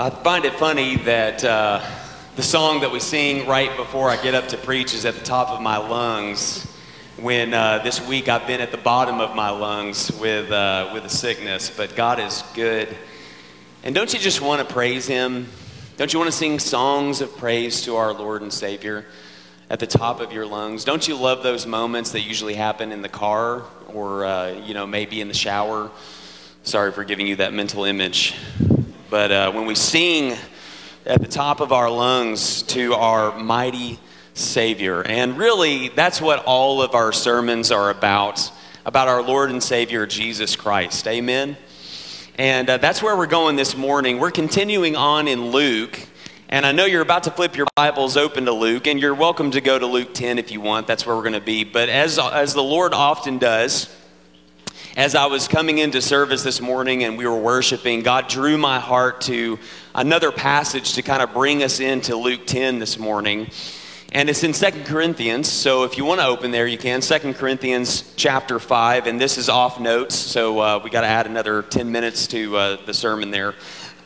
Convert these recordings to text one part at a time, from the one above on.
I find it funny that uh, the song that we sing right before I get up to preach is at the top of my lungs. When uh, this week I've been at the bottom of my lungs with uh, with a sickness, but God is good. And don't you just want to praise Him? Don't you want to sing songs of praise to our Lord and Savior at the top of your lungs? Don't you love those moments that usually happen in the car or uh, you know maybe in the shower? Sorry for giving you that mental image. But uh, when we sing at the top of our lungs to our mighty Savior, and really that's what all of our sermons are about about our Lord and Savior Jesus Christ. Amen. And uh, that's where we're going this morning. We're continuing on in Luke. And I know you're about to flip your Bibles open to Luke, and you're welcome to go to Luke 10 if you want. That's where we're going to be. But as, as the Lord often does, as I was coming into service this morning and we were worshiping, God drew my heart to another passage to kind of bring us into Luke 10 this morning. And it's in Second Corinthians, so if you want to open there, you can. Second Corinthians chapter 5, and this is off notes, so uh, we got to add another 10 minutes to uh, the sermon there.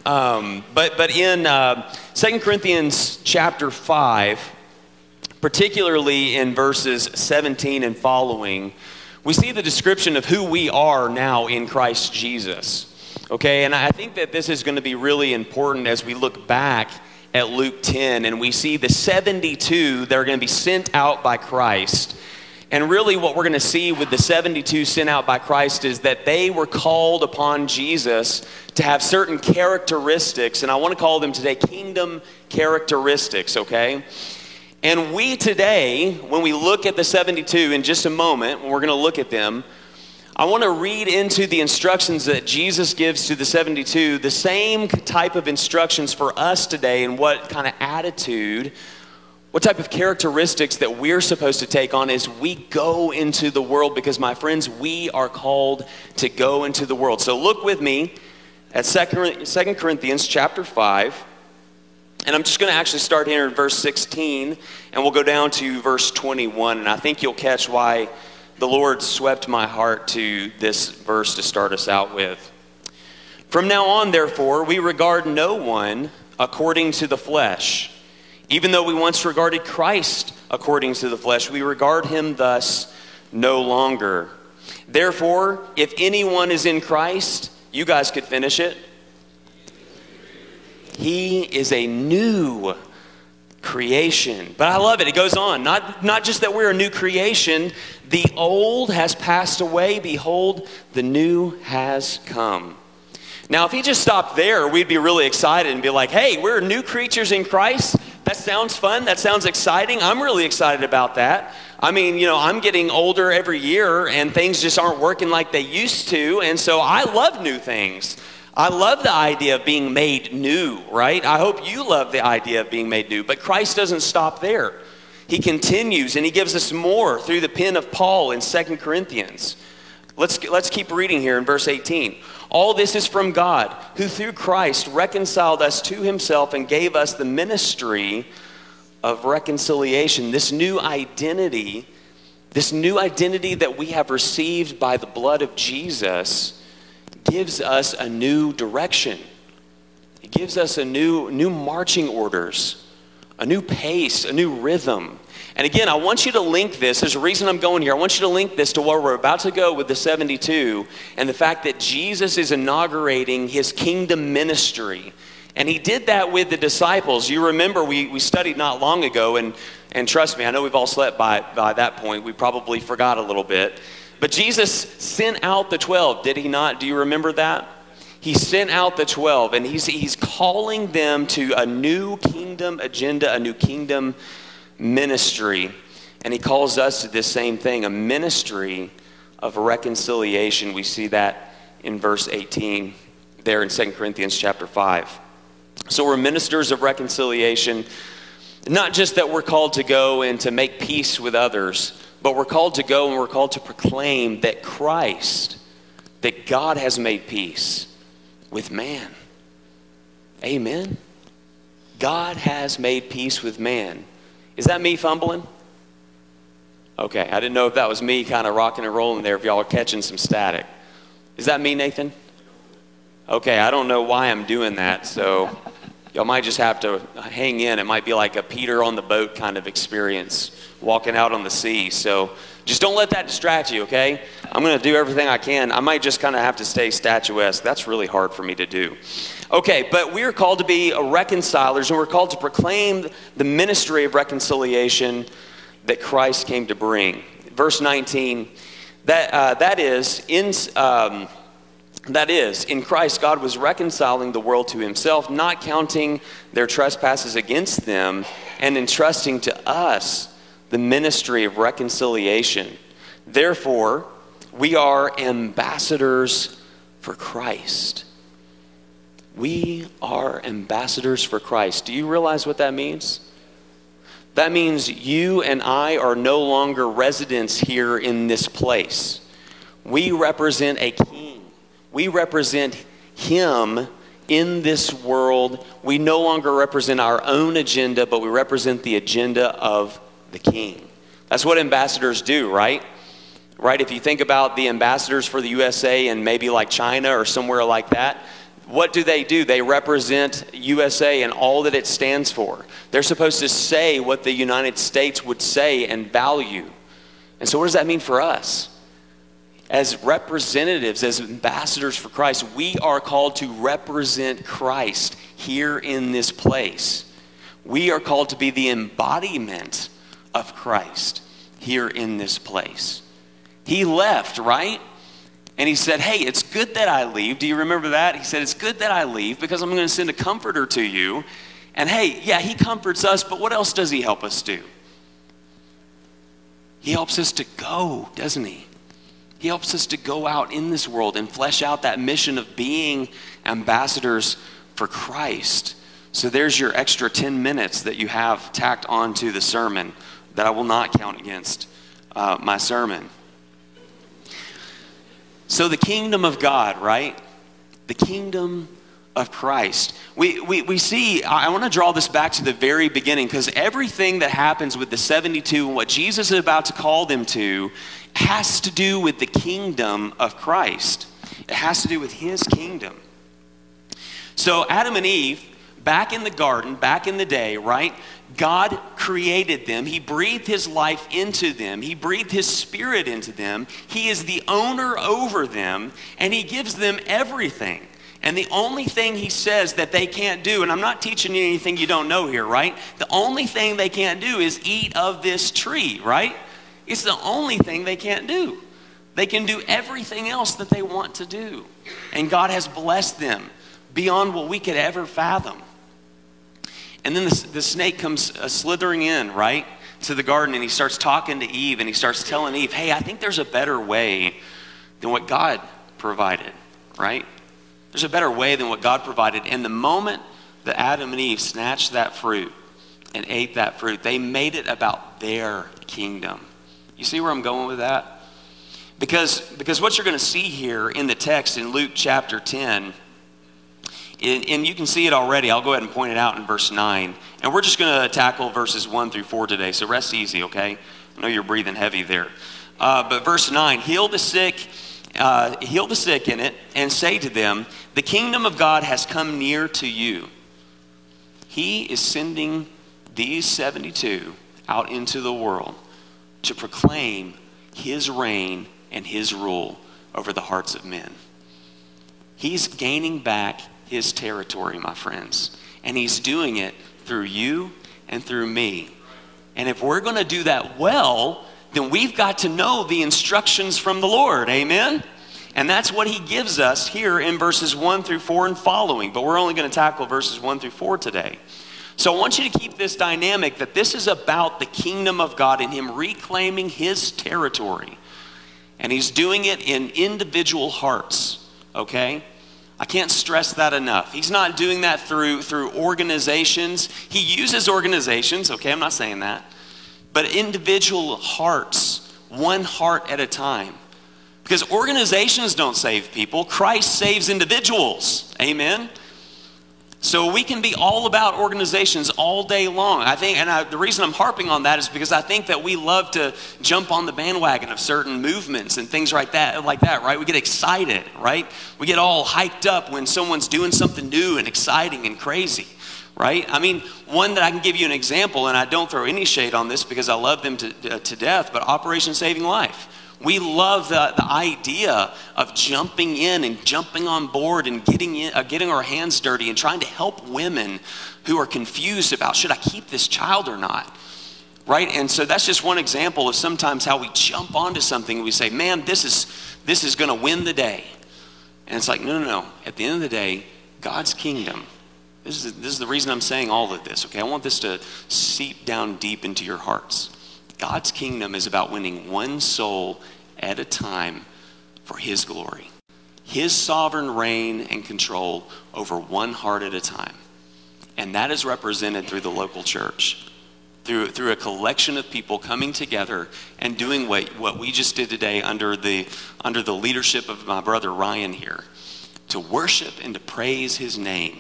Um, but, but in uh, 2 Corinthians chapter 5, particularly in verses 17 and following, we see the description of who we are now in Christ Jesus. Okay, and I think that this is going to be really important as we look back at Luke 10 and we see the 72 that are going to be sent out by Christ. And really, what we're going to see with the 72 sent out by Christ is that they were called upon Jesus to have certain characteristics, and I want to call them today kingdom characteristics, okay? And we today, when we look at the 72 in just a moment, when we're going to look at them, I want to read into the instructions that Jesus gives to the 72 the same type of instructions for us today and what kind of attitude, what type of characteristics that we're supposed to take on as we go into the world because my friends, we are called to go into the world. So look with me at 2 Corinthians chapter 5 and I'm just going to actually start here in verse 16, and we'll go down to verse 21. And I think you'll catch why the Lord swept my heart to this verse to start us out with. From now on, therefore, we regard no one according to the flesh. Even though we once regarded Christ according to the flesh, we regard him thus no longer. Therefore, if anyone is in Christ, you guys could finish it. He is a new creation. But I love it. It goes on. Not, not just that we're a new creation, the old has passed away. Behold, the new has come. Now, if he just stopped there, we'd be really excited and be like, hey, we're new creatures in Christ. That sounds fun. That sounds exciting. I'm really excited about that. I mean, you know, I'm getting older every year and things just aren't working like they used to. And so I love new things. I love the idea of being made new, right? I hope you love the idea of being made new. But Christ doesn't stop there. He continues and he gives us more through the pen of Paul in Second Corinthians. Let's, let's keep reading here in verse 18. All this is from God, who through Christ reconciled us to himself and gave us the ministry of reconciliation, this new identity, this new identity that we have received by the blood of Jesus gives us a new direction. It gives us a new, new marching orders, a new pace, a new rhythm. And again, I want you to link this. There's a reason I'm going here. I want you to link this to where we're about to go with the 72 and the fact that Jesus is inaugurating his kingdom ministry. And he did that with the disciples. You remember we, we studied not long ago, and, and trust me, I know we've all slept by, by that point. We probably forgot a little bit. But Jesus sent out the 12, did he not? Do you remember that? He sent out the 12, and he's, he's calling them to a new kingdom agenda, a new kingdom ministry. And he calls us to this same thing a ministry of reconciliation. We see that in verse 18 there in 2 Corinthians chapter 5. So we're ministers of reconciliation. Not just that we're called to go and to make peace with others, but we're called to go and we're called to proclaim that Christ, that God has made peace with man. Amen. God has made peace with man. Is that me fumbling? Okay, I didn't know if that was me kind of rocking and rolling there, if y'all are catching some static. Is that me, Nathan? Okay, I don't know why I'm doing that, so y'all might just have to hang in. It might be like a Peter on the boat kind of experience, walking out on the sea. So just don't let that distract you, okay? I'm going to do everything I can. I might just kind of have to stay statuesque. That's really hard for me to do. Okay, but we are called to be reconcilers, and we're called to proclaim the ministry of reconciliation that Christ came to bring. Verse 19, that, uh, that is, in. Um, that is, in Christ, God was reconciling the world to himself, not counting their trespasses against them, and entrusting to us the ministry of reconciliation. Therefore, we are ambassadors for Christ. We are ambassadors for Christ. Do you realize what that means? That means you and I are no longer residents here in this place. We represent a king we represent Him in this world. We no longer represent our own agenda, but we represent the agenda of the King. That's what ambassadors do, right? Right? If you think about the ambassadors for the USA and maybe like China or somewhere like that, what do they do? They represent USA and all that it stands for. They're supposed to say what the United States would say and value. And so, what does that mean for us? As representatives, as ambassadors for Christ, we are called to represent Christ here in this place. We are called to be the embodiment of Christ here in this place. He left, right? And he said, Hey, it's good that I leave. Do you remember that? He said, It's good that I leave because I'm going to send a comforter to you. And hey, yeah, he comforts us, but what else does he help us do? He helps us to go, doesn't he? He helps us to go out in this world and flesh out that mission of being ambassadors for Christ. So there's your extra 10 minutes that you have tacked onto the sermon that I will not count against uh, my sermon. So the kingdom of God, right? The kingdom of Christ. We, we, we see, I want to draw this back to the very beginning because everything that happens with the 72 and what Jesus is about to call them to has to do with the kingdom of Christ. It has to do with his kingdom. So, Adam and Eve, back in the garden, back in the day, right? God created them. He breathed his life into them. He breathed his spirit into them. He is the owner over them, and he gives them everything. And the only thing he says that they can't do, and I'm not teaching you anything you don't know here, right? The only thing they can't do is eat of this tree, right? It's the only thing they can't do. They can do everything else that they want to do. And God has blessed them beyond what we could ever fathom. And then the, the snake comes uh, slithering in, right, to the garden, and he starts talking to Eve, and he starts telling Eve, hey, I think there's a better way than what God provided, right? There's a better way than what God provided. And the moment that Adam and Eve snatched that fruit and ate that fruit, they made it about their kingdom. You see where I'm going with that? Because, because what you're going to see here in the text in Luke chapter 10, and, and you can see it already. I'll go ahead and point it out in verse 9. And we're just going to tackle verses 1 through 4 today, so rest easy, okay? I know you're breathing heavy there. Uh, but verse 9 heal the sick, uh, heal the sick in it, and say to them, The kingdom of God has come near to you. He is sending these 72 out into the world to proclaim his reign and his rule over the hearts of men. He's gaining back his territory, my friends, and he's doing it through you and through me. And if we're going to do that well, then we've got to know the instructions from the Lord. Amen? And that's what he gives us here in verses 1 through 4 and following. But we're only going to tackle verses 1 through 4 today. So I want you to keep this dynamic that this is about the kingdom of God and Him reclaiming His territory. And He's doing it in individual hearts, okay? I can't stress that enough. He's not doing that through, through organizations. He uses organizations, okay? I'm not saying that. But individual hearts, one heart at a time. Because organizations don't save people, Christ saves individuals. Amen? So we can be all about organizations all day long. I think, and I, the reason I'm harping on that is because I think that we love to jump on the bandwagon of certain movements and things like that, like that, right? We get excited, right? We get all hyped up when someone's doing something new and exciting and crazy, right? I mean, one that I can give you an example, and I don't throw any shade on this because I love them to, uh, to death, but Operation Saving Life we love the, the idea of jumping in and jumping on board and getting, in, uh, getting our hands dirty and trying to help women who are confused about should I keep this child or not? Right? And so that's just one example of sometimes how we jump onto something and we say, man, this is, this is going to win the day. And it's like, no, no, no. At the end of the day, God's kingdom. This is, this is the reason I'm saying all of this, okay? I want this to seep down deep into your hearts. God's kingdom is about winning one soul at a time for His glory. His sovereign reign and control over one heart at a time. And that is represented through the local church, through, through a collection of people coming together and doing what, what we just did today under the, under the leadership of my brother Ryan here to worship and to praise His name,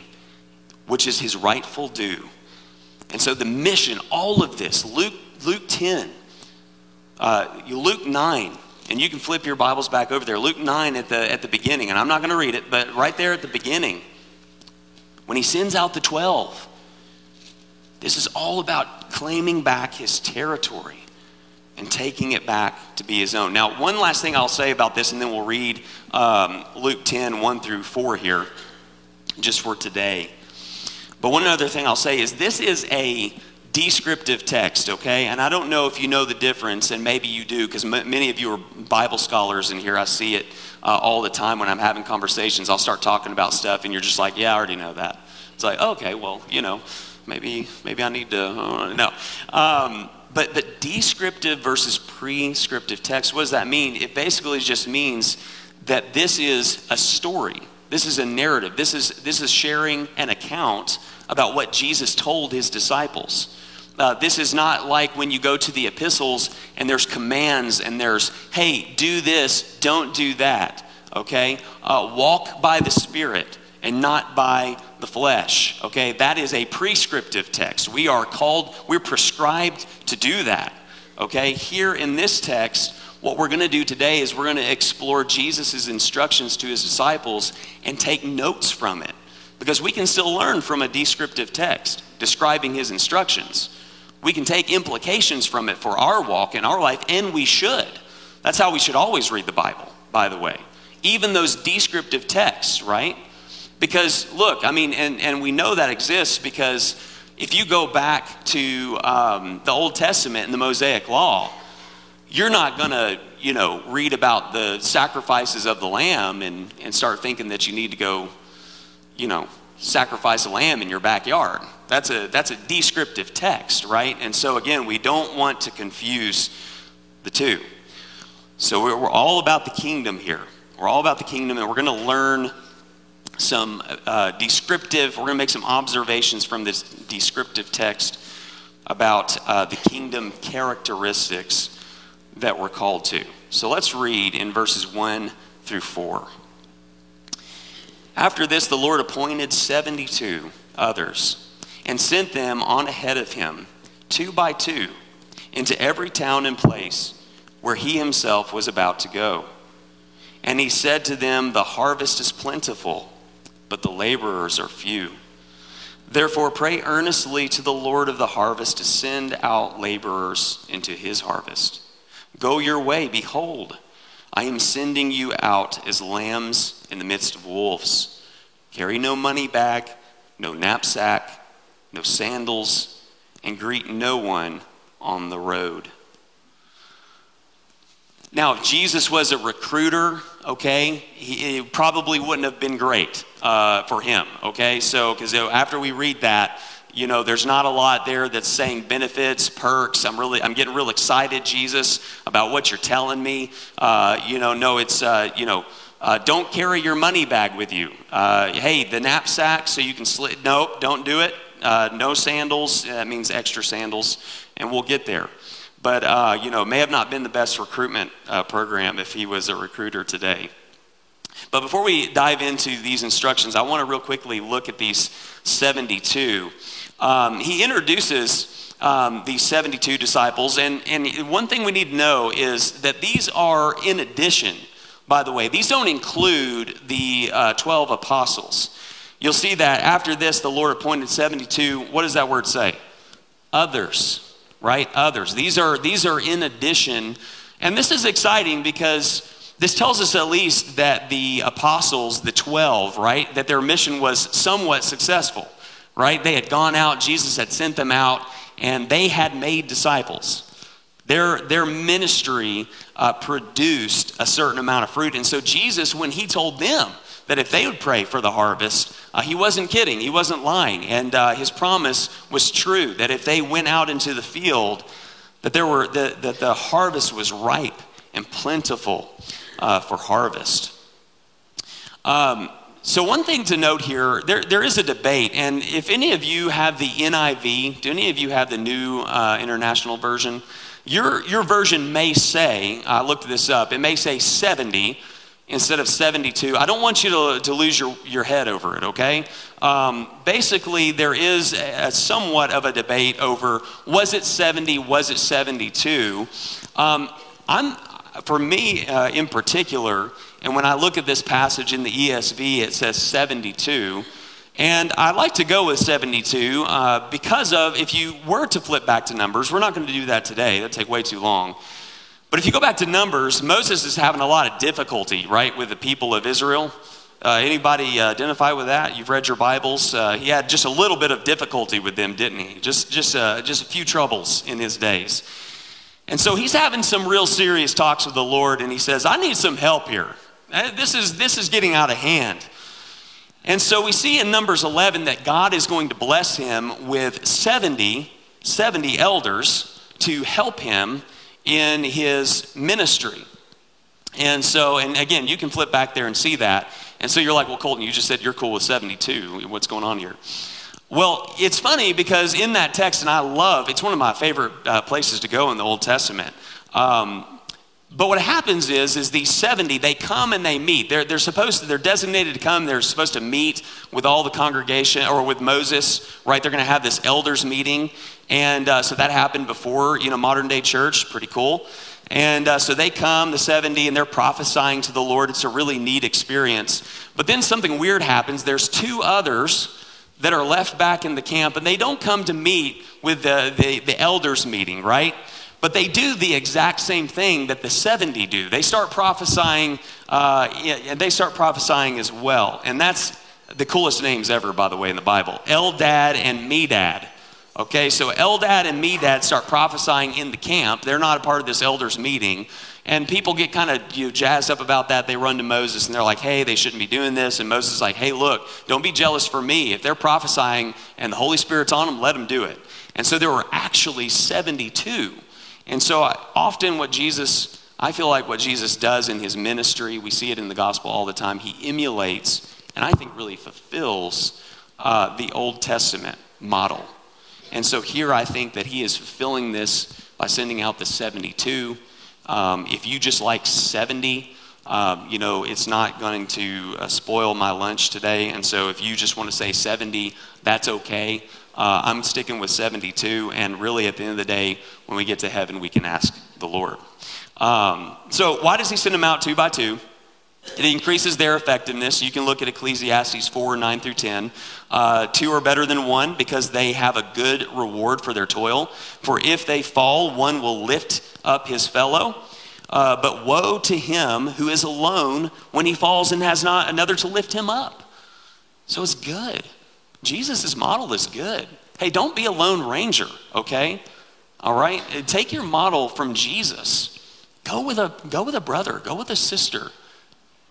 which is His rightful due. And so the mission, all of this, Luke, Luke 10, uh, Luke 9, and you can flip your Bibles back over there. Luke 9 at the, at the beginning, and I'm not going to read it, but right there at the beginning, when he sends out the 12, this is all about claiming back his territory and taking it back to be his own. Now, one last thing I'll say about this, and then we'll read um, Luke 10 1 through 4 here, just for today. But one other thing I'll say is this is a descriptive text, okay? And I don't know if you know the difference, and maybe you do, because m- many of you are Bible scholars in here. I see it uh, all the time when I'm having conversations. I'll start talking about stuff, and you're just like, yeah, I already know that. It's like, okay, well, you know, maybe maybe I need to, uh, no. Um, but, but descriptive versus prescriptive text, what does that mean? It basically just means that this is a story. This is a narrative. This is, this is sharing an account about what Jesus told his disciples. Uh, this is not like when you go to the epistles and there's commands and there's, hey, do this, don't do that, okay? Uh, walk by the Spirit and not by the flesh, okay? That is a prescriptive text. We are called, we're prescribed to do that, okay? Here in this text, what we're going to do today is we're going to explore Jesus' instructions to his disciples and take notes from it. Because we can still learn from a descriptive text describing his instructions. We can take implications from it for our walk in our life, and we should. That's how we should always read the Bible, by the way. Even those descriptive texts, right? Because, look, I mean, and, and we know that exists because if you go back to um, the Old Testament and the Mosaic Law, you're not going to, you know, read about the sacrifices of the lamb and, and start thinking that you need to go you know, sacrifice a lamb in your backyard. That's a, that's a descriptive text, right? And so, again, we don't want to confuse the two. So, we're, we're all about the kingdom here. We're all about the kingdom, and we're going to learn some uh, descriptive, we're going to make some observations from this descriptive text about uh, the kingdom characteristics that we're called to. So, let's read in verses 1 through 4. After this, the Lord appointed 72 others and sent them on ahead of him, two by two, into every town and place where he himself was about to go. And he said to them, The harvest is plentiful, but the laborers are few. Therefore, pray earnestly to the Lord of the harvest to send out laborers into his harvest. Go your way, behold. I am sending you out as lambs in the midst of wolves. Carry no money bag, no knapsack, no sandals, and greet no one on the road. Now, if Jesus was a recruiter, okay, he, it probably wouldn't have been great uh, for him, okay? So, because after we read that, you know there's not a lot there that's saying benefits perks. I'm really i'm getting real excited jesus about what you're telling me. Uh, you know no it's uh, you know uh, don't carry your money bag with you. Uh, hey the knapsack so you can slip nope don't do it. Uh, no sandals that means extra sandals and we'll get there. But uh, you know may have not been the best recruitment program if he was a recruiter today. But before we dive into these instructions, I want to real quickly look at these 72. Um, he introduces um, these 72 disciples, and, and one thing we need to know is that these are in addition, by the way, these don't include the uh, 12 apostles. You'll see that after this, the Lord appointed 72. What does that word say? Others, right? Others. These are, these are in addition. And this is exciting because this tells us at least that the apostles, the 12, right, that their mission was somewhat successful, right? They had gone out, Jesus had sent them out, and they had made disciples. Their, their ministry uh, produced a certain amount of fruit. And so, Jesus, when he told them that if they would pray for the harvest, uh, he wasn't kidding, he wasn't lying. And uh, his promise was true that if they went out into the field, that, there were, that, that the harvest was ripe and plentiful uh, for harvest. Um, so, one thing to note here there, there is a debate, and if any of you have the NIV, do any of you have the new uh, international version? Your, your version may say, I looked this up, it may say 70 instead of 72. I don't want you to, to lose your, your head over it, okay? Um, basically, there is a, somewhat of a debate over was it 70, was it 72? Um, I'm, for me uh, in particular, and when I look at this passage in the ESV, it says 72. And I like to go with 72 uh, because of if you were to flip back to Numbers, we're not going to do that today, that'd take way too long. But if you go back to Numbers, Moses is having a lot of difficulty, right, with the people of Israel. Uh, anybody identify with that? You've read your Bibles. Uh, he had just a little bit of difficulty with them, didn't he? Just, just, uh, just a few troubles in his days. And so he's having some real serious talks with the Lord, and he says, I need some help here. Uh, this is, this is getting out of hand. And so we see in Numbers 11 that God is going to bless him with 70, 70 elders to help him in his ministry. And so, and again, you can flip back there and see that. And so you're like, well, Colton, you just said you're cool with 72. What's going on here? Well, it's funny because in that text, and I love, it's one of my favorite uh, places to go in the Old Testament. Um, but what happens is, is these 70, they come and they meet. They're, they're supposed to, they're designated to come. They're supposed to meet with all the congregation or with Moses, right? They're going to have this elders meeting. And uh, so that happened before, you know, modern day church. Pretty cool. And uh, so they come, the 70, and they're prophesying to the Lord. It's a really neat experience. But then something weird happens. There's two others that are left back in the camp, and they don't come to meet with the, the, the elders meeting, right? But they do the exact same thing that the 70 do. They start prophesying, uh, and they start prophesying as well. And that's the coolest names ever, by the way, in the Bible Eldad and Medad. Okay, so Eldad and Medad start prophesying in the camp. They're not a part of this elders meeting. And people get kind of you know, jazzed up about that. They run to Moses and they're like, hey, they shouldn't be doing this. And Moses is like, hey, look, don't be jealous for me. If they're prophesying and the Holy Spirit's on them, let them do it. And so there were actually 72. And so often what Jesus, I feel like what Jesus does in his ministry, we see it in the gospel all the time, he emulates and I think really fulfills uh, the Old Testament model. And so here I think that he is fulfilling this by sending out the 72. Um, if you just like 70, um, you know, it's not going to uh, spoil my lunch today. And so if you just want to say 70, that's okay. Uh, I'm sticking with 72. And really, at the end of the day, when we get to heaven, we can ask the Lord. Um, so, why does he send them out two by two? It increases their effectiveness. You can look at Ecclesiastes 4 9 through 10. Uh, two are better than one because they have a good reward for their toil. For if they fall, one will lift up his fellow. Uh, but woe to him who is alone when he falls and has not another to lift him up. So it's good. Jesus' model is good. Hey, don't be a lone ranger, okay? All right? Take your model from Jesus. Go with a, go with a brother, go with a sister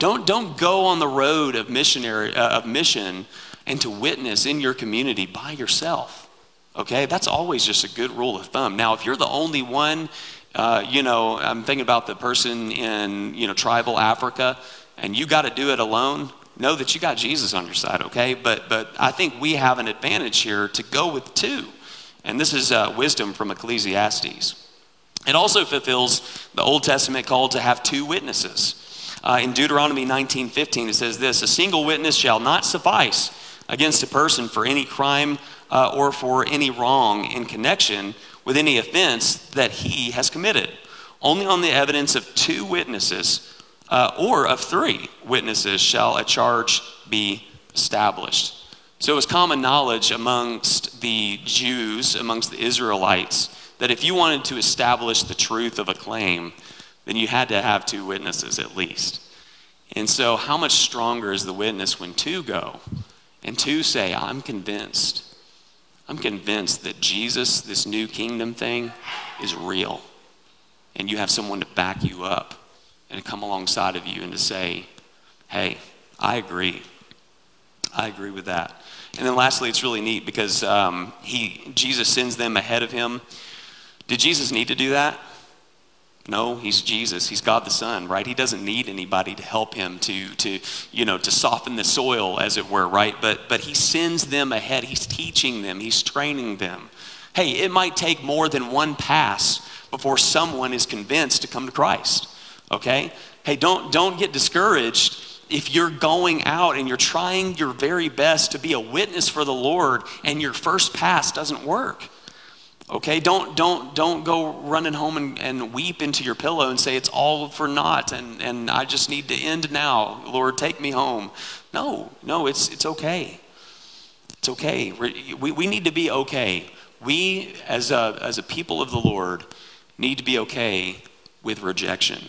don't, don't go on the road of missionary uh, of mission and to witness in your community by yourself. Okay, that's always just a good rule of thumb. Now, if you're the only one, uh, you know, I'm thinking about the person in you know tribal Africa, and you got to do it alone. Know that you got Jesus on your side, okay? But but I think we have an advantage here to go with two, and this is uh, wisdom from Ecclesiastes. It also fulfills the Old Testament call to have two witnesses. Uh, in Deuteronomy 19:15, it says this: "A single witness shall not suffice against a person for any crime uh, or for any wrong in connection with any offense that he has committed. Only on the evidence of two witnesses uh, or of three witnesses shall a charge be established." So it was common knowledge amongst the Jews, amongst the Israelites, that if you wanted to establish the truth of a claim, then you had to have two witnesses at least. And so, how much stronger is the witness when two go and two say, I'm convinced. I'm convinced that Jesus, this new kingdom thing, is real. And you have someone to back you up and to come alongside of you and to say, hey, I agree. I agree with that. And then lastly, it's really neat because um, he, Jesus sends them ahead of him. Did Jesus need to do that? No, he's Jesus. He's God the Son, right? He doesn't need anybody to help him to, to, you know, to soften the soil, as it were, right? But, but he sends them ahead. He's teaching them. He's training them. Hey, it might take more than one pass before someone is convinced to come to Christ. Okay? Hey, don't, don't get discouraged if you're going out and you're trying your very best to be a witness for the Lord and your first pass doesn't work. Okay, don't don't don't go running home and, and weep into your pillow and say it's all for naught and, and I just need to end now. Lord, take me home. No, no, it's it's okay. It's okay. We, we need to be okay. We as a as a people of the Lord need to be okay with rejection.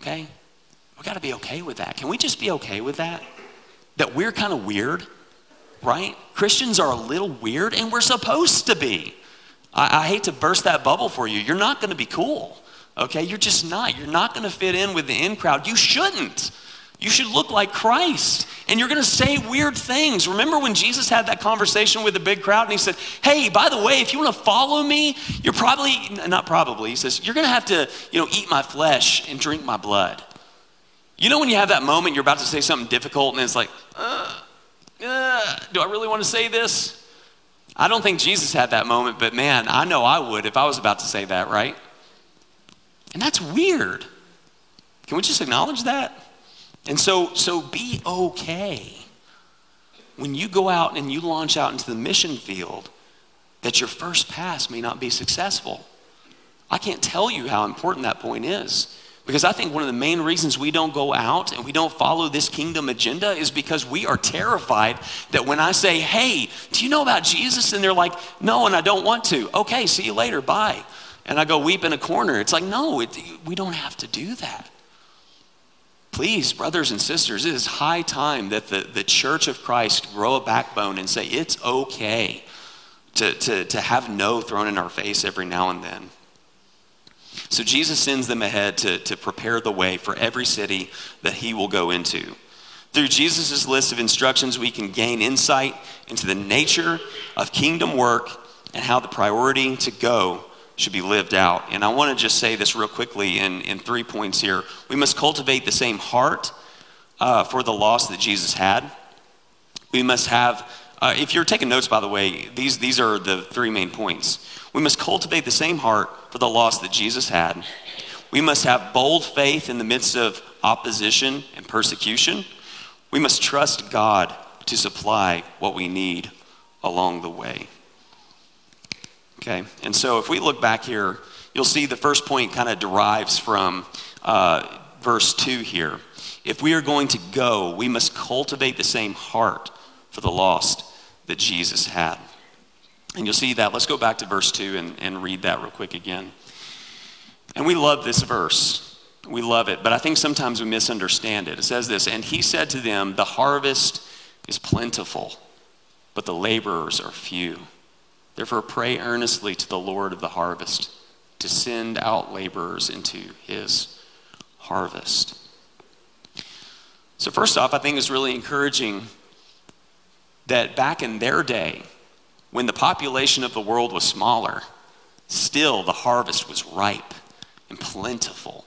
Okay? We got to be okay with that. Can we just be okay with that? That we're kind of weird, right? Christians are a little weird, and we're supposed to be. I, I hate to burst that bubble for you. You're not going to be cool, okay? You're just not. You're not going to fit in with the in crowd. You shouldn't. You should look like Christ. And you're going to say weird things. Remember when Jesus had that conversation with the big crowd and he said, Hey, by the way, if you want to follow me, you're probably, not probably, he says, you're going to have to, you know, eat my flesh and drink my blood. You know when you have that moment, you're about to say something difficult, and it's like, uh, uh, do I really want to say this? I don't think Jesus had that moment, but man, I know I would if I was about to say that, right? And that's weird. Can we just acknowledge that? And so, so be okay when you go out and you launch out into the mission field that your first pass may not be successful. I can't tell you how important that point is. Because I think one of the main reasons we don't go out and we don't follow this kingdom agenda is because we are terrified that when I say, hey, do you know about Jesus? And they're like, no, and I don't want to. Okay, see you later, bye. And I go weep in a corner. It's like, no, it, we don't have to do that. Please, brothers and sisters, it is high time that the, the church of Christ grow a backbone and say it's okay to, to, to have no thrown in our face every now and then. So Jesus sends them ahead to, to prepare the way for every city that he will go into. Through Jesus' list of instructions, we can gain insight into the nature of kingdom work and how the priority to go should be lived out. And I want to just say this real quickly in, in three points here. We must cultivate the same heart uh, for the loss that Jesus had. We must have, uh, if you're taking notes, by the way, these, these are the three main points. We must cultivate the same heart for the loss that Jesus had. We must have bold faith in the midst of opposition and persecution. We must trust God to supply what we need along the way. Okay, and so if we look back here, you'll see the first point kind of derives from uh, verse 2 here. If we are going to go, we must cultivate the same heart for the lost that Jesus had. And you'll see that. Let's go back to verse 2 and, and read that real quick again. And we love this verse. We love it, but I think sometimes we misunderstand it. It says this And he said to them, The harvest is plentiful, but the laborers are few. Therefore, pray earnestly to the Lord of the harvest to send out laborers into his harvest. So, first off, I think it's really encouraging that back in their day, when the population of the world was smaller, still the harvest was ripe and plentiful.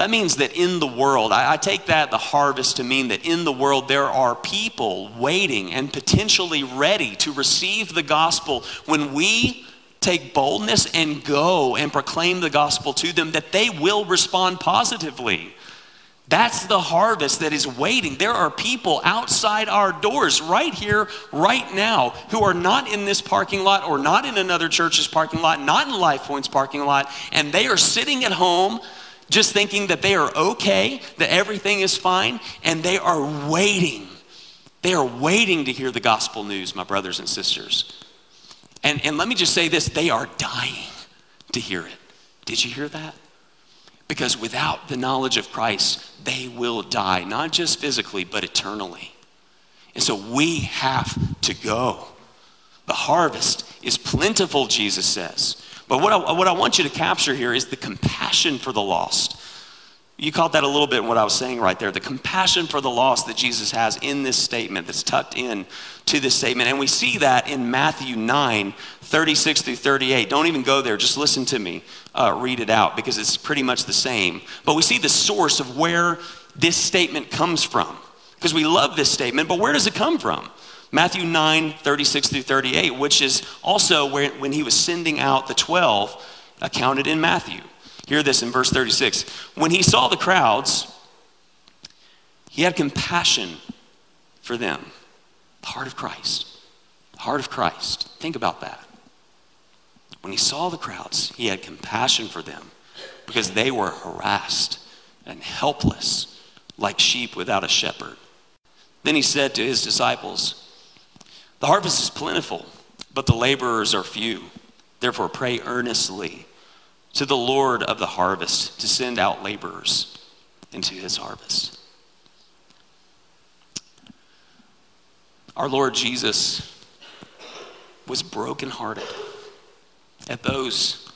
That means that in the world, I, I, take that, the harvest, to mean that in the world there are people waiting and potentially ready to receive the gospel when we take boldness and go and proclaim the gospel to them, that they will respond positively. That's the harvest that is waiting. There are people outside our doors right here, right now, who are not in this parking lot or not in another church's parking lot, not in Life Point's parking lot, and they are sitting at home just thinking that they are okay, that everything is fine, and they are waiting. They are waiting to hear the gospel news, my brothers and sisters. And, and let me just say this they are dying to hear it. Did you hear that? Because without the knowledge of Christ, they will die, not just physically, but eternally. And so we have to go. The harvest is plentiful, Jesus says. But what I, what I want you to capture here is the compassion for the lost. You caught that a little bit in what I was saying right there. The compassion for the lost that Jesus has in this statement that's tucked in to this statement. And we see that in Matthew 9, 36 through 38. Don't even go there, just listen to me uh, read it out because it's pretty much the same. But we see the source of where this statement comes from. Because we love this statement, but where does it come from? Matthew 9, 36 through 38, which is also where, when he was sending out the 12, accounted in Matthew. Hear this in verse 36. When he saw the crowds, he had compassion for them. The heart of Christ. The heart of Christ. Think about that. When he saw the crowds, he had compassion for them because they were harassed and helpless like sheep without a shepherd. Then he said to his disciples, The harvest is plentiful, but the laborers are few. Therefore, pray earnestly to the Lord of the harvest to send out laborers into his harvest. Our Lord Jesus was brokenhearted at those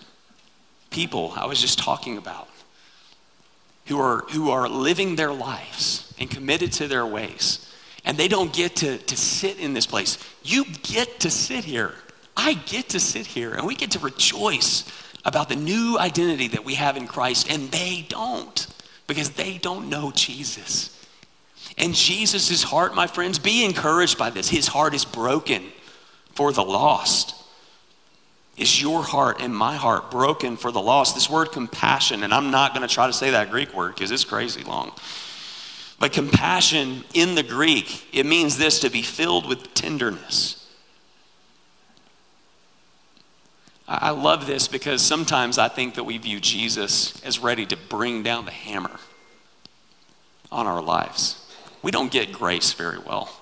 people I was just talking about who are, who are living their lives and committed to their ways. And they don't get to, to sit in this place. You get to sit here. I get to sit here, and we get to rejoice about the new identity that we have in Christ, and they don't because they don't know Jesus. And Jesus' heart, my friends, be encouraged by this. His heart is broken for the lost. Is your heart and my heart broken for the lost? This word compassion, and I'm not going to try to say that Greek word because it's crazy long. But compassion in the Greek, it means this to be filled with tenderness I love this because sometimes I think that we view Jesus as ready to bring down the hammer on our lives. We don't get grace very well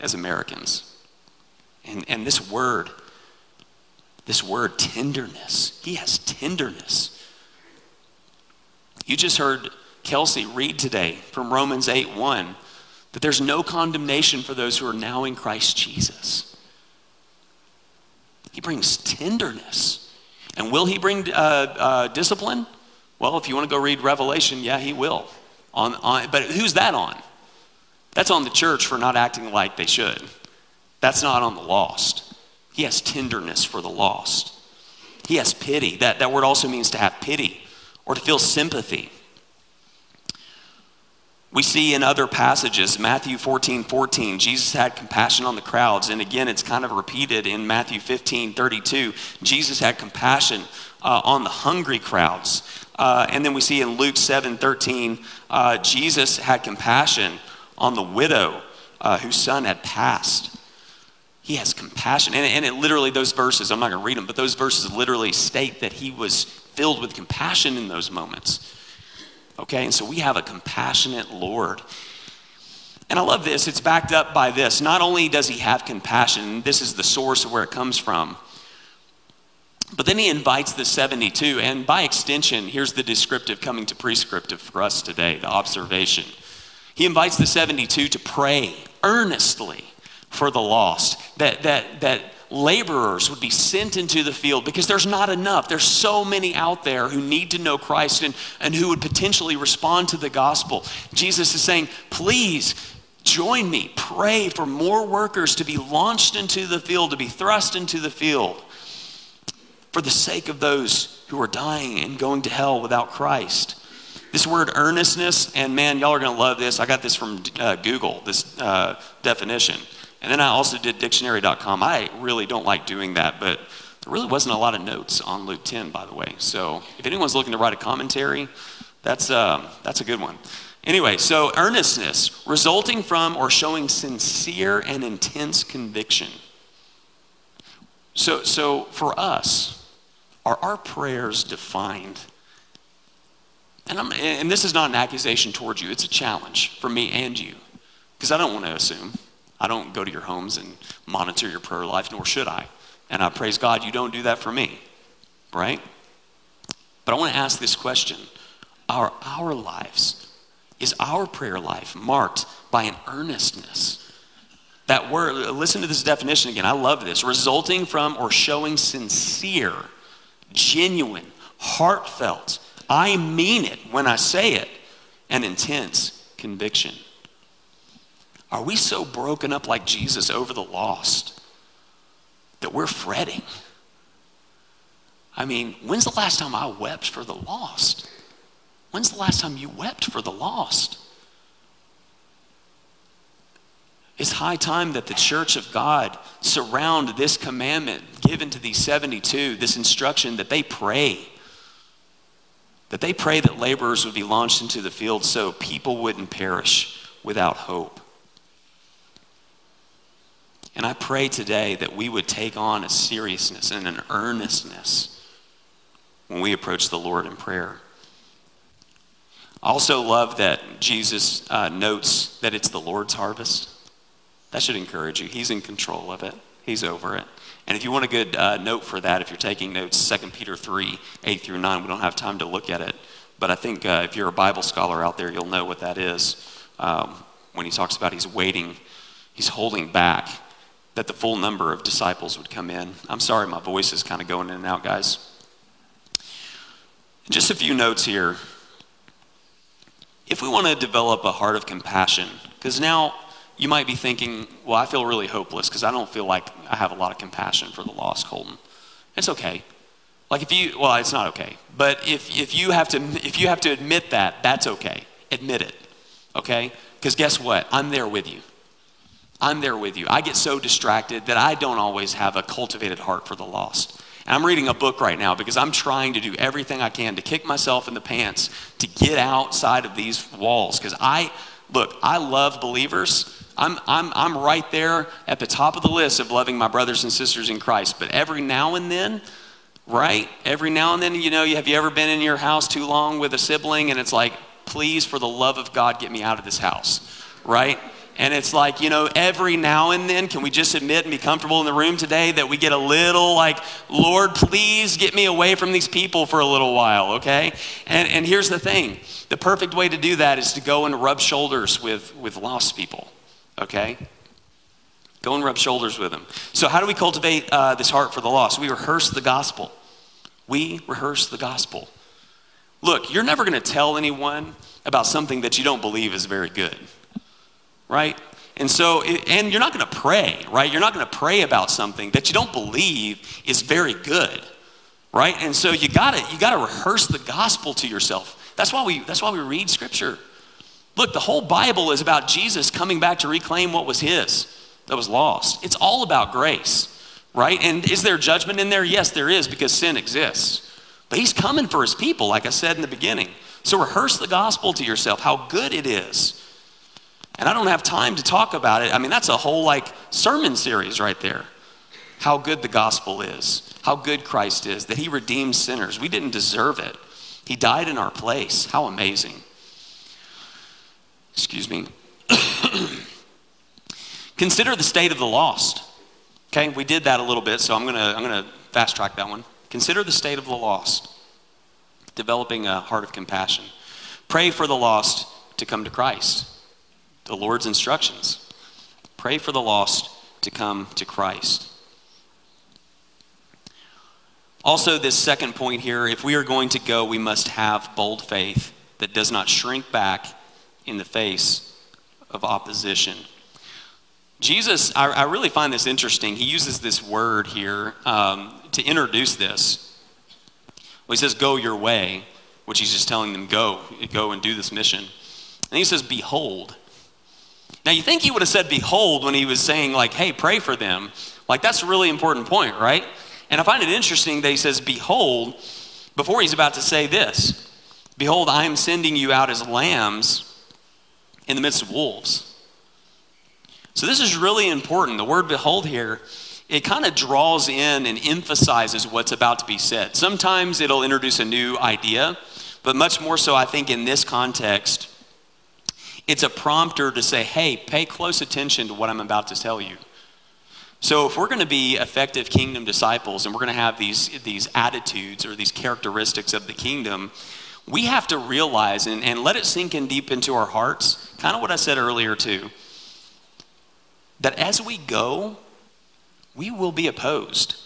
as Americans. And, and this word, this word tenderness, he has tenderness. You just heard Kelsey read today from Romans 8 1 that there's no condemnation for those who are now in Christ Jesus. He brings tenderness. And will he bring uh, uh, discipline? Well, if you want to go read Revelation, yeah, he will. On, on, but who's that on? That's on the church for not acting like they should. That's not on the lost. He has tenderness for the lost. He has pity. That, that word also means to have pity or to feel sympathy. We see in other passages, Matthew 14, 14, Jesus had compassion on the crowds. And again, it's kind of repeated in Matthew 15, 32. Jesus had compassion uh, on the hungry crowds. Uh, and then we see in Luke 7, 13, uh, Jesus had compassion on the widow uh, whose son had passed. He has compassion. And, and it literally, those verses, I'm not going to read them, but those verses literally state that he was filled with compassion in those moments. Okay, and so we have a compassionate Lord. And I love this. It's backed up by this. Not only does he have compassion, this is the source of where it comes from, but then he invites the 72. And by extension, here's the descriptive coming to prescriptive for us today the observation. He invites the 72 to pray earnestly for the lost, that, that, that laborers would be sent into the field because there's not enough. There's so many out there who need to know Christ and, and who would potentially respond to the gospel. Jesus is saying, please join me. Pray for more workers to be launched into the field, to be thrust into the field for the sake of those who are dying and going to hell without Christ. This word earnestness, and man, y'all are going to love this. I got this from uh, Google, this uh, definition. And then I also did dictionary.com. I really don't like doing that, but there really wasn't a lot of notes on Luke 10, by the way. So if anyone's looking to write a commentary, that's, uh, that's a good one. Anyway, so earnestness, resulting from or showing sincere and intense conviction. So, so for us, are our prayers defined? And, I'm, and this is not an accusation towards you, it's a challenge for me and you. Because I don't want to assume. I don't go to your homes and monitor your prayer life, nor should I. And I praise God you don't do that for me, right? But I want to ask this question Are our lives, is our prayer life marked by an earnestness? That word, listen to this definition again. I love this. Resulting from or showing sincere, genuine, heartfelt, I mean it when I say it, and intense conviction. Are we so broken up like Jesus over the lost that we're fretting? I mean, when's the last time I wept for the lost? When's the last time you wept for the lost? It's high time that the church of God surround this commandment given to these 72, this instruction that they pray. That they pray that laborers would be launched into the field so people wouldn't perish without hope. And I pray today that we would take on a seriousness and an earnestness when we approach the Lord in prayer. I also love that Jesus uh, notes that it's the Lord's harvest. That should encourage you. He's in control of it, He's over it. And if you want a good uh, note for that, if you're taking notes, 2 Peter 3 8 through 9, we don't have time to look at it. But I think uh, if you're a Bible scholar out there, you'll know what that is. Um, when he talks about he's waiting, he's holding back that the full number of disciples would come in. I'm sorry, my voice is kind of going in and out, guys. Just a few notes here if we want to develop a heart of compassion, because now you might be thinking, well, I feel really hopeless because I don't feel like I have a lot of compassion for the lost, Colton. It's okay. Like if you, well, it's not okay. But if, if, you have to, if you have to admit that, that's okay. Admit it, okay? Because guess what? I'm there with you. I'm there with you. I get so distracted that I don't always have a cultivated heart for the lost. And I'm reading a book right now because I'm trying to do everything I can to kick myself in the pants to get outside of these walls. Because I, look, I love believers. I'm, I'm, I'm right there at the top of the list of loving my brothers and sisters in Christ. But every now and then, right? Every now and then, you know, have you ever been in your house too long with a sibling and it's like, please, for the love of God, get me out of this house, right? And it's like, you know, every now and then, can we just admit and be comfortable in the room today that we get a little like, Lord, please get me away from these people for a little while, okay? And, and here's the thing the perfect way to do that is to go and rub shoulders with, with lost people, okay? Go and rub shoulders with them. So, how do we cultivate uh, this heart for the lost? We rehearse the gospel. We rehearse the gospel. Look, you're never going to tell anyone about something that you don't believe is very good right? And so, and you're not going to pray, right? You're not going to pray about something that you don't believe is very good, right? And so you got to you got to rehearse the gospel to yourself. That's why we that's why we read scripture. Look, the whole Bible is about Jesus coming back to reclaim what was his that was lost. It's all about grace, right? And is there judgment in there? Yes, there is because sin exists. But he's coming for his people, like I said in the beginning. So rehearse the gospel to yourself, how good it is and I don't have time to talk about it. I mean, that's a whole like sermon series right there. How good the gospel is, how good Christ is, that he redeemed sinners. We didn't deserve it. He died in our place. How amazing. Excuse me. Consider the state of the lost. Okay, we did that a little bit, so I'm gonna I'm gonna fast track that one. Consider the state of the lost. Developing a heart of compassion. Pray for the lost to come to Christ the Lord's instructions. Pray for the lost to come to Christ. Also, this second point here if we are going to go, we must have bold faith that does not shrink back in the face of opposition. Jesus, I, I really find this interesting. He uses this word here um, to introduce this. Well, he says, Go your way, which he's just telling them, Go, go and do this mission. And he says, Behold. Now, you think he would have said, Behold, when he was saying, like, hey, pray for them. Like, that's a really important point, right? And I find it interesting that he says, Behold, before he's about to say this Behold, I am sending you out as lambs in the midst of wolves. So this is really important. The word behold here, it kind of draws in and emphasizes what's about to be said. Sometimes it'll introduce a new idea, but much more so, I think, in this context, it's a prompter to say, hey, pay close attention to what I'm about to tell you. So, if we're going to be effective kingdom disciples and we're going to have these, these attitudes or these characteristics of the kingdom, we have to realize and, and let it sink in deep into our hearts, kind of what I said earlier, too, that as we go, we will be opposed.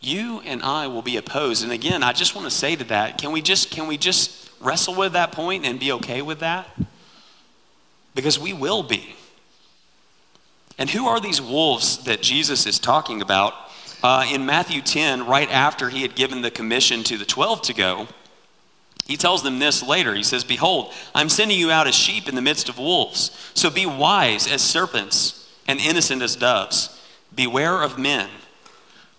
You and I will be opposed. And again, I just want to say to that, can we just can we just wrestle with that point and be okay with that? Because we will be. And who are these wolves that Jesus is talking about? Uh, in Matthew 10, right after he had given the commission to the 12 to go, he tells them this later. He says, Behold, I'm sending you out as sheep in the midst of wolves. So be wise as serpents and innocent as doves. Beware of men,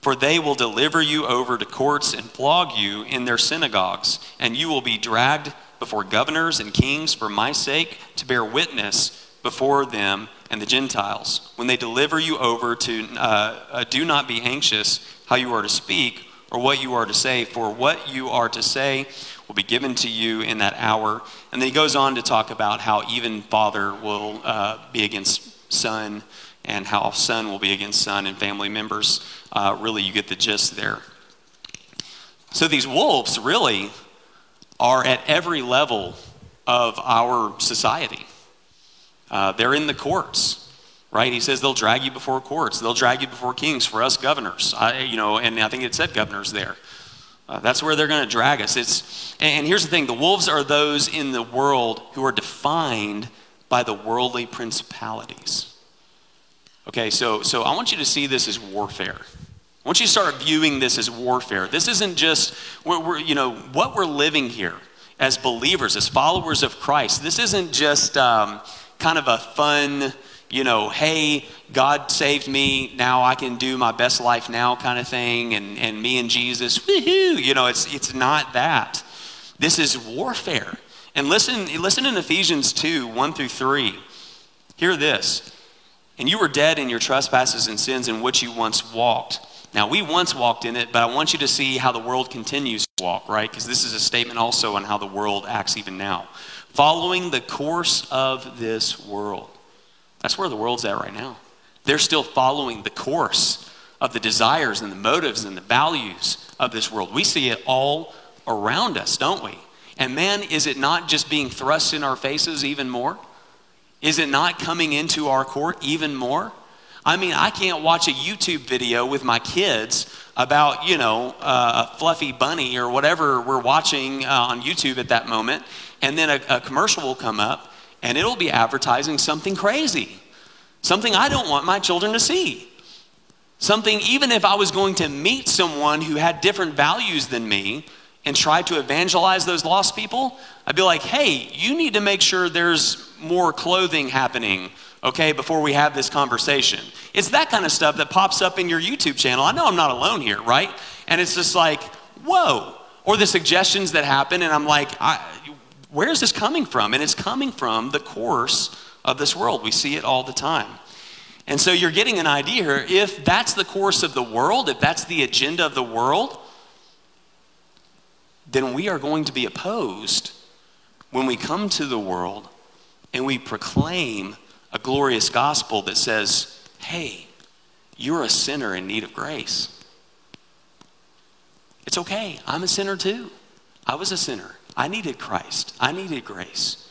for they will deliver you over to courts and flog you in their synagogues, and you will be dragged before governors and kings for my sake to bear witness before them and the Gentiles. When they deliver you over to, uh, uh, do not be anxious how you are to speak or what you are to say, for what you are to say will be given to you in that hour. And then he goes on to talk about how even father will uh, be against son and how son will be against son and family members. Uh, really, you get the gist there. So these wolves really are at every level of our society. Uh, they're in the courts, right? He says they'll drag you before courts. They'll drag you before kings. For us, governors, I, you know, and I think it said governors there. Uh, that's where they're going to drag us. It's, and here's the thing the wolves are those in the world who are defined by the worldly principalities. Okay, so, so I want you to see this as warfare. I want you to start viewing this as warfare. This isn't just, we're, we're, you know, what we're living here as believers, as followers of Christ. This isn't just um, kind of a fun, you know, hey, God saved me, now I can do my best life now kind of thing, and, and me and Jesus, woohoo. You know, it's, it's not that. This is warfare. And listen, listen in Ephesians 2 1 through 3. Hear this. And you were dead in your trespasses and sins in which you once walked. Now, we once walked in it, but I want you to see how the world continues to walk, right? Because this is a statement also on how the world acts even now. Following the course of this world. That's where the world's at right now. They're still following the course of the desires and the motives and the values of this world. We see it all around us, don't we? And man, is it not just being thrust in our faces even more? Is it not coming into our court even more? I mean, I can't watch a YouTube video with my kids about, you know, uh, a fluffy bunny or whatever we're watching uh, on YouTube at that moment, and then a, a commercial will come up and it'll be advertising something crazy. Something I don't want my children to see. Something, even if I was going to meet someone who had different values than me and try to evangelize those lost people, I'd be like, hey, you need to make sure there's more clothing happening, okay, before we have this conversation. It's that kind of stuff that pops up in your YouTube channel. I know I'm not alone here, right? And it's just like, whoa. Or the suggestions that happen, and I'm like, where is this coming from? And it's coming from the course of this world. We see it all the time. And so you're getting an idea here. If that's the course of the world, if that's the agenda of the world, then we are going to be opposed when we come to the world and we proclaim a glorious gospel that says, hey, you're a sinner in need of grace. It's okay. I'm a sinner too. I was a sinner. I needed Christ. I needed grace.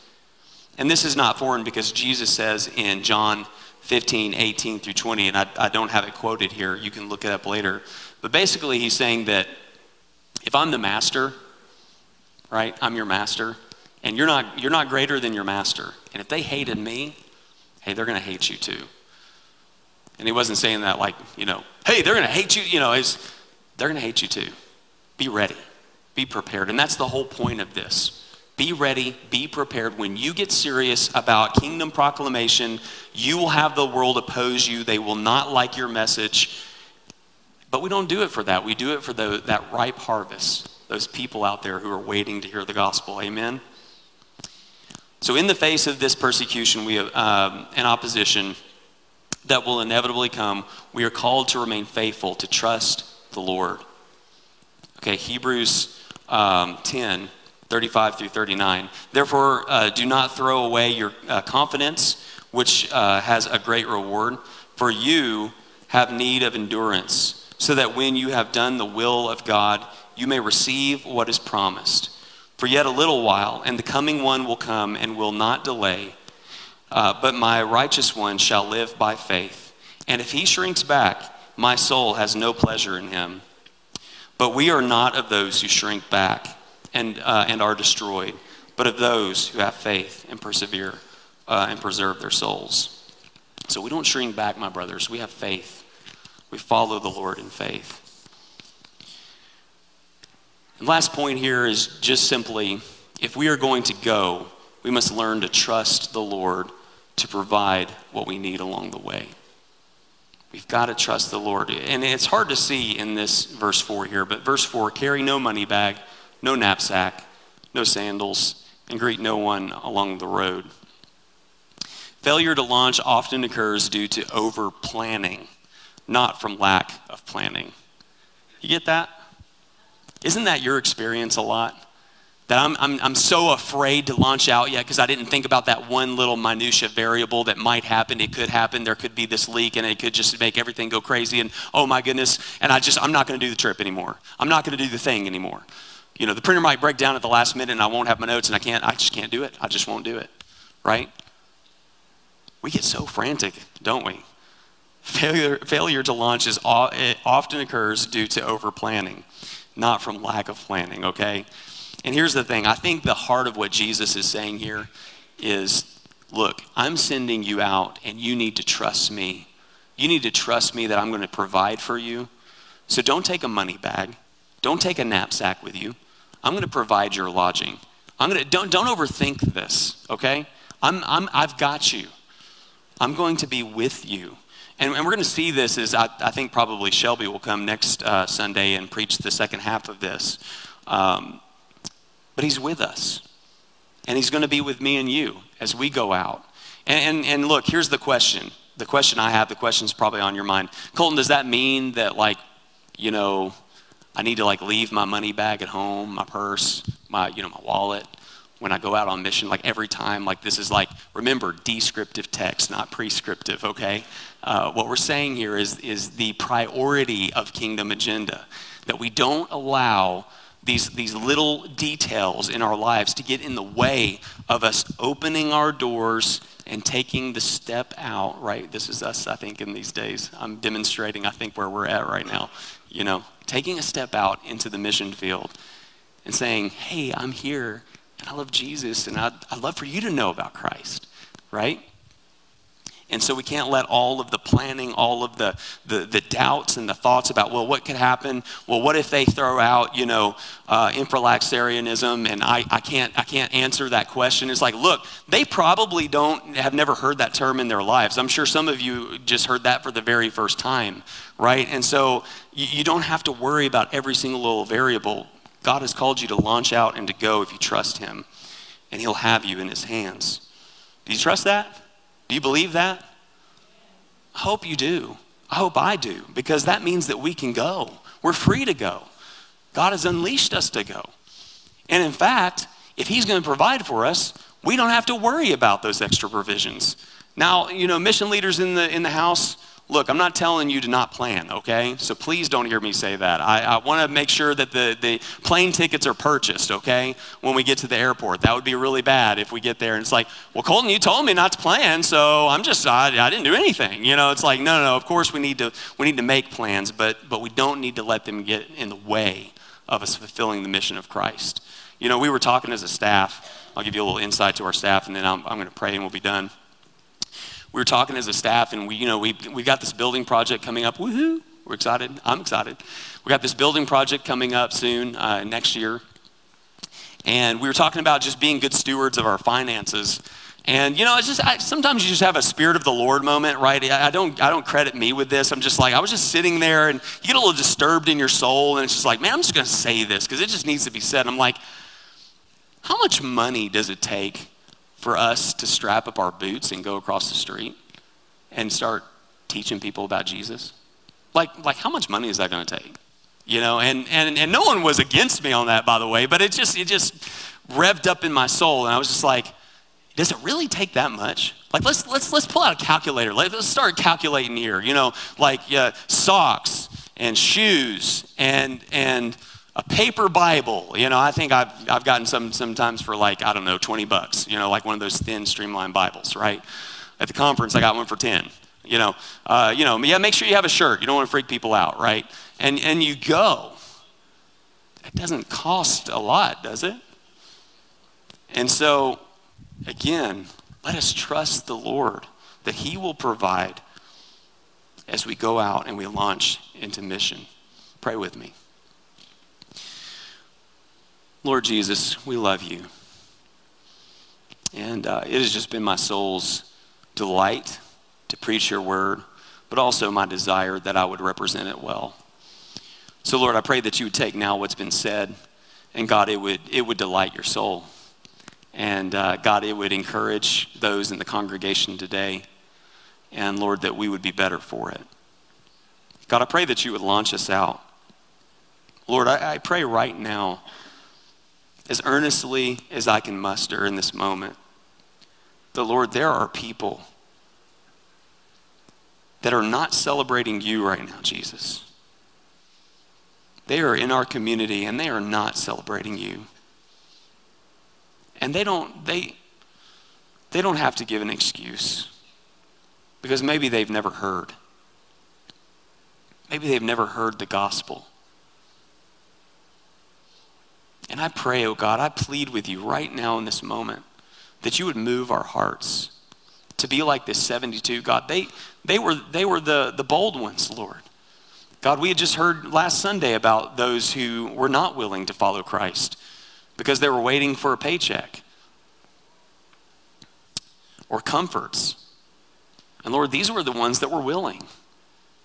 And this is not foreign because Jesus says in John 15, 18 through 20, and I, I don't have it quoted here, you can look it up later. But basically, he's saying that if I'm the master, right, I'm your master, and you're not, you're not greater than your master. And if they hated me, hey, they're going to hate you too. And he wasn't saying that like, you know, hey, they're going to hate you. You know, they're going to hate you too. Be ready, be prepared. And that's the whole point of this. Be ready, be prepared. When you get serious about kingdom proclamation, you will have the world oppose you. They will not like your message. But we don't do it for that. We do it for the, that ripe harvest, those people out there who are waiting to hear the gospel. Amen? So, in the face of this persecution we have, um, and opposition that will inevitably come, we are called to remain faithful, to trust the Lord. Okay, Hebrews um, 10, 35 through 39. Therefore, uh, do not throw away your uh, confidence, which uh, has a great reward, for you have need of endurance, so that when you have done the will of God, you may receive what is promised. For yet a little while, and the coming one will come and will not delay. Uh, but my righteous one shall live by faith. And if he shrinks back, my soul has no pleasure in him. But we are not of those who shrink back and, uh, and are destroyed, but of those who have faith and persevere uh, and preserve their souls. So we don't shrink back, my brothers. We have faith. We follow the Lord in faith. And last point here is just simply if we are going to go, we must learn to trust the Lord to provide what we need along the way. We've got to trust the Lord. And it's hard to see in this verse 4 here, but verse 4 carry no money bag, no knapsack, no sandals, and greet no one along the road. Failure to launch often occurs due to over planning, not from lack of planning. You get that? Isn't that your experience a lot? that I'm, I'm, I'm so afraid to launch out yet because I didn't think about that one little minutia variable that might happen. It could happen. There could be this leak and it could just make everything go crazy. And oh my goodness. And I just, I'm not going to do the trip anymore. I'm not going to do the thing anymore. You know, the printer might break down at the last minute and I won't have my notes and I can't, I just can't do it. I just won't do it. Right? We get so frantic, don't we? Failure, failure to launch is, uh, often occurs due to over planning, not from lack of planning, okay? And here's the thing I think the heart of what Jesus is saying here is look, I'm sending you out and you need to trust me. You need to trust me that I'm going to provide for you. So don't take a money bag. Don't take a knapsack with you. I'm going to provide your lodging. I'm going to don't don't overthink this, okay? I'm, I'm I've got you. I'm going to be with you. And, and we're going to see this as I, I, think probably Shelby will come next uh, Sunday and preach the second half of this. Um, but He's with us. And He's going to be with me and you as we go out. And, and, and look, here's the question. The question I have, the question's probably on your mind. Colton, does that mean that, like, you know, I need to like leave my money bag at home, my purse, my you know my wallet when I go out on mission. Like every time, like this is like remember descriptive text, not prescriptive. Okay, uh, what we're saying here is is the priority of kingdom agenda that we don't allow these, these little details in our lives to get in the way of us opening our doors and taking the step out, right? This is us, I think, in these days. I'm demonstrating, I think, where we're at right now. You know, taking a step out into the mission field and saying, hey, I'm here and I love Jesus and I'd, I'd love for you to know about Christ, right? And so we can't let all of the planning, all of the, the, the, doubts and the thoughts about, well, what could happen? Well, what if they throw out, you know, uh, infralapsarianism and I, I, can't, I can't answer that question? It's like, look, they probably don't, have never heard that term in their lives. I'm sure some of you just heard that for the very first time, right? And so you, you don't have to worry about every single little variable. God has called you to launch out and to go if you trust Him, and He'll have you in His hands. Do you trust that? Do you believe that? I hope you do. I hope I do, because that means that we can go. We're free to go. God has unleashed us to go. And in fact, if He's going to provide for us, we don't have to worry about those extra provisions. Now, you know, mission leaders in the, in the house, Look, I'm not telling you to not plan, okay? So please don't hear me say that. I, I want to make sure that the, the plane tickets are purchased, okay, when we get to the airport. That would be really bad if we get there and it's like, well, Colton, you told me not to plan, so I'm just, I, I didn't do anything. You know, it's like, no, no, no, of course we need to, we need to make plans, but, but we don't need to let them get in the way of us fulfilling the mission of Christ. You know, we were talking as a staff. I'll give you a little insight to our staff, and then I'm, I'm going to pray and we'll be done we were talking as a staff, and we, you know, we we got this building project coming up. Woohoo! We're excited. I'm excited. We got this building project coming up soon uh, next year, and we were talking about just being good stewards of our finances. And you know, it's just I, sometimes you just have a spirit of the Lord moment, right? I, I, don't I don't credit me with this. I'm just like I was just sitting there, and you get a little disturbed in your soul, and it's just like, man, I'm just going to say this because it just needs to be said. I'm like, how much money does it take for us to strap up our boots and go across the street and start teaching people about Jesus? Like, like how much money is that going to take? You know, and, and, and no one was against me on that, by the way, but it just, it just revved up in my soul. And I was just like, does it really take that much? Like, let's, let's, let's pull out a calculator. Let's start calculating here. You know, like uh, socks and shoes and, and a paper Bible. You know, I think I've, I've gotten some sometimes for like, I don't know, 20 bucks. You know, like one of those thin, streamlined Bibles, right? At the conference, I got one for 10. You know, uh, you know, yeah, make sure you have a shirt. You don't want to freak people out, right? And, and you go. It doesn't cost a lot, does it? And so, again, let us trust the Lord that He will provide as we go out and we launch into mission. Pray with me. Lord Jesus, we love you. And uh, it has just been my soul's delight to preach your word, but also my desire that I would represent it well. So, Lord, I pray that you would take now what's been said, and God, it would, it would delight your soul. And uh, God, it would encourage those in the congregation today. And Lord, that we would be better for it. God, I pray that you would launch us out. Lord, I, I pray right now, as earnestly as I can muster in this moment, the Lord, there are people that are not celebrating you right now, Jesus. They are in our community and they are not celebrating you. And they don't they they don't have to give an excuse because maybe they've never heard. Maybe they've never heard the gospel. And I pray, oh God, I plead with you right now in this moment that you would move our hearts to be like this 72. God, they, they were, they were the, the bold ones, Lord. God, we had just heard last Sunday about those who were not willing to follow Christ because they were waiting for a paycheck or comforts. And Lord, these were the ones that were willing.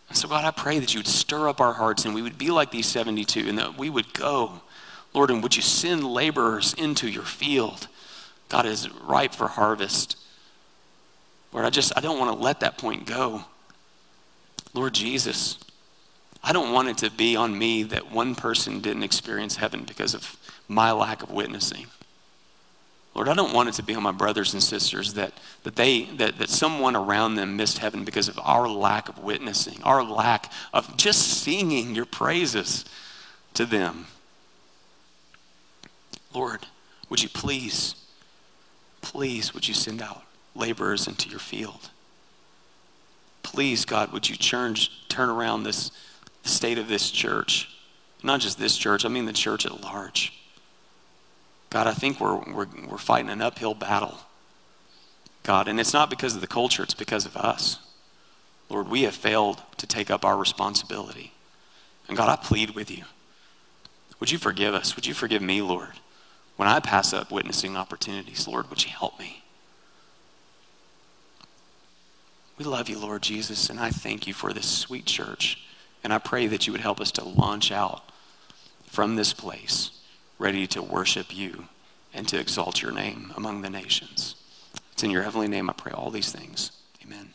And so, God, I pray that you would stir up our hearts and we would be like these 72 and that we would go. Lord, and would you send laborers into your field? God is ripe for harvest. Lord, I just, I don't want to let that point go. Lord Jesus, I don't want it to be on me that one person didn't experience heaven because of my lack of witnessing. Lord, I don't want it to be on my brothers and sisters that, that, they, that, that someone around them missed heaven because of our lack of witnessing, our lack of just singing your praises to them. Lord, would you please, please, would you send out laborers into your field. Please, God, would you turn, turn around this state of this church? Not just this church, I mean the church at large. God, I think we're, we're, we're fighting an uphill battle. God, and it's not because of the culture, it's because of us. Lord, we have failed to take up our responsibility. And God, I plead with you. Would you forgive us? Would you forgive me, Lord? When I pass up witnessing opportunities, Lord, would you help me? We love you, Lord Jesus, and I thank you for this sweet church. And I pray that you would help us to launch out from this place, ready to worship you and to exalt your name among the nations. It's in your heavenly name I pray all these things. Amen.